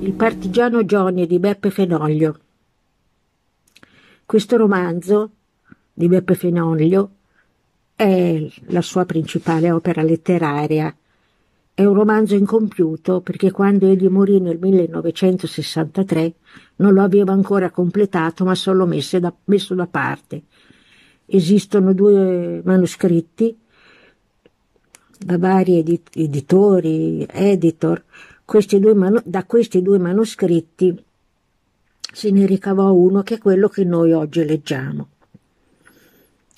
Il partigiano Johnny di Beppe Fenoglio. Questo romanzo di Beppe Fenoglio è la sua principale opera letteraria. È un romanzo incompiuto perché quando egli morì nel 1963 non lo aveva ancora completato ma solo messo da, messo da parte. Esistono due manoscritti da vari edit- editori, editor. Questi manu- da questi due manoscritti se ne ricavò uno che è quello che noi oggi leggiamo.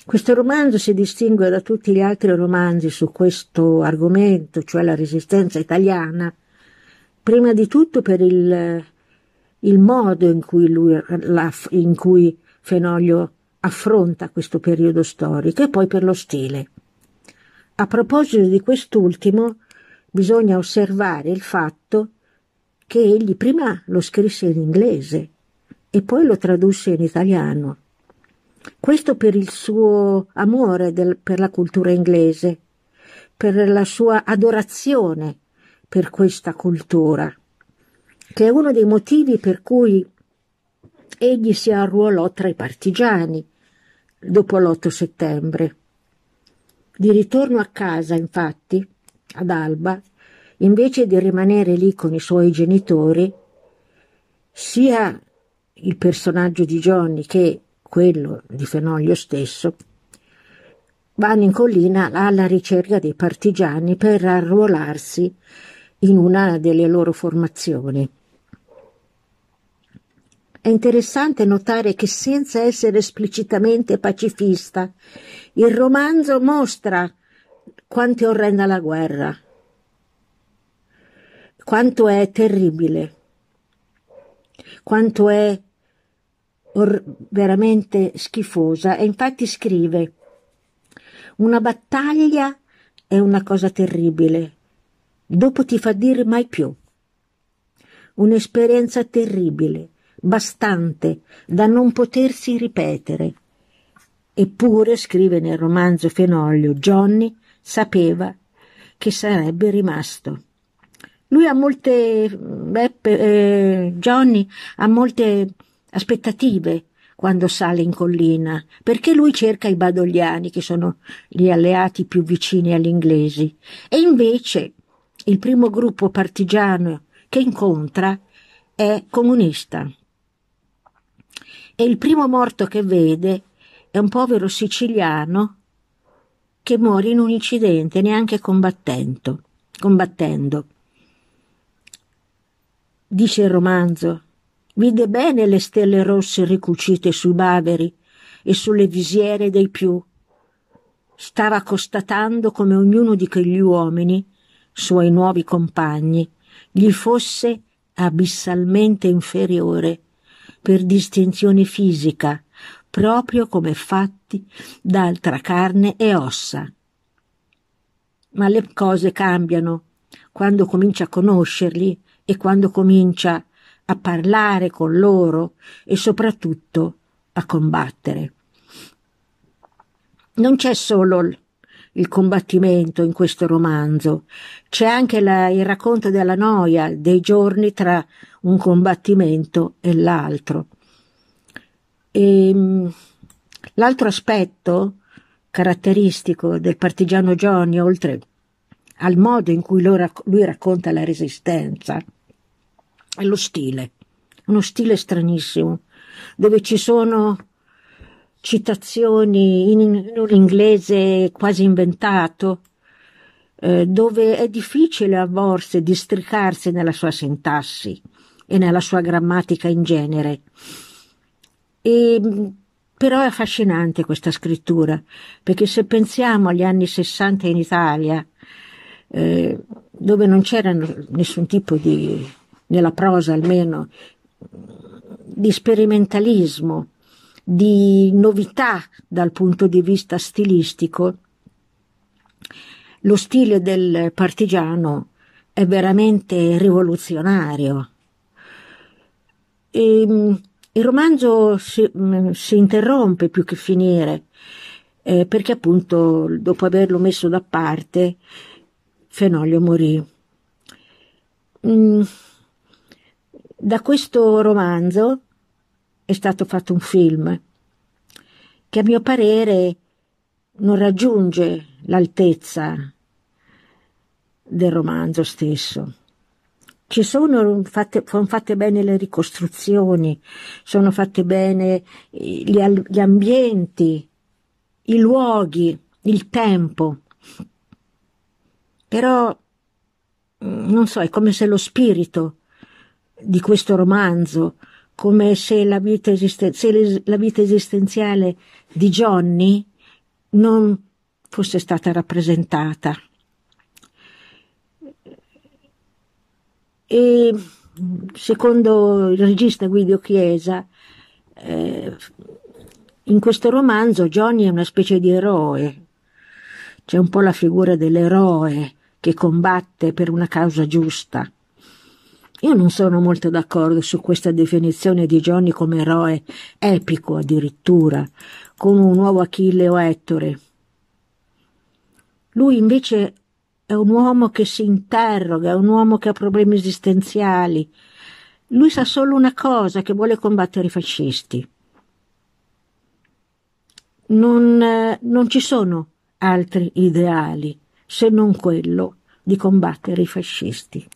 Questo romanzo si distingue da tutti gli altri romanzi su questo argomento, cioè la resistenza italiana, prima di tutto per il, il modo in cui, lui, la, in cui Fenoglio affronta questo periodo storico e poi per lo stile. A proposito di quest'ultimo, bisogna osservare il fatto che egli prima lo scrisse in inglese e poi lo tradusse in italiano. Questo per il suo amore del, per la cultura inglese, per la sua adorazione per questa cultura, che è uno dei motivi per cui egli si arruolò tra i partigiani dopo l'8 settembre. Di ritorno a casa, infatti, ad Alba, invece di rimanere lì con i suoi genitori, sia il personaggio di Johnny che quello di Fenoglio stesso, vanno in collina alla ricerca dei partigiani per arruolarsi in una delle loro formazioni. È interessante notare che senza essere esplicitamente pacifista, il romanzo mostra quanto è orrenda la guerra, quanto è terribile, quanto è or- veramente schifosa e infatti scrive una battaglia è una cosa terribile, dopo ti fa dire mai più. Un'esperienza terribile, bastante da non potersi ripetere. Eppure, scrive nel romanzo Fenoglio, Johnny sapeva che sarebbe rimasto. Lui ha molte, Beppe, eh, Johnny ha molte aspettative quando sale in collina, perché lui cerca i badogliani, che sono gli alleati più vicini agli inglesi, e invece il primo gruppo partigiano che incontra è comunista. E il primo morto che vede è un povero siciliano che muore in un incidente neanche combattendo. combattendo. Dice il romanzo, Vide bene le stelle rosse ricucite sui baveri e sulle visiere dei più. Stava constatando come ognuno di quegli uomini, suoi nuovi compagni, gli fosse abissalmente inferiore per distinzione fisica, proprio come fatti d'altra carne e ossa. Ma le cose cambiano quando comincia a conoscerli e quando comincia a parlare con loro e soprattutto a combattere. Non c'è solo il combattimento in questo romanzo, c'è anche la, il racconto della noia dei giorni tra un combattimento e l'altro. E, ehm, l'altro aspetto caratteristico del partigiano Johnny, oltre al modo in cui lui racconta la resistenza, è lo stile, uno stile stranissimo, dove ci sono citazioni in, in un inglese quasi inventato, eh, dove è difficile a volte districarsi nella sua sintassi e nella sua grammatica in genere. E, però è affascinante questa scrittura, perché se pensiamo agli anni 60 in Italia, eh, dove non c'era nessun tipo di nella prosa almeno, di sperimentalismo, di novità dal punto di vista stilistico, lo stile del partigiano è veramente rivoluzionario. E, il romanzo si, si, interrompe più che finire eh, perché appunto dopo averlo messo da parte Fenoglio morì. Mm, da questo romanzo è stato fatto un film che a mio parere non raggiunge l'altezza del romanzo stesso. Ci sono fatte, sono fatte bene le ricostruzioni, sono fatte bene gli, gli ambienti, i luoghi, il tempo. Però, non so, è come se lo spirito di questo romanzo, come se la vita, esisten- se la vita esistenziale di Johnny non fosse stata rappresentata. E secondo il regista Guido Chiesa, eh, in questo romanzo Johnny è una specie di eroe. C'è un po' la figura dell'eroe che combatte per una causa giusta. Io non sono molto d'accordo su questa definizione di Johnny come eroe epico addirittura, come un nuovo Achille o Ettore. Lui invece è un uomo che si interroga, è un uomo che ha problemi esistenziali. Lui sa solo una cosa, che vuole combattere i fascisti. Non, non ci sono altri ideali se non quello di combattere i fascisti.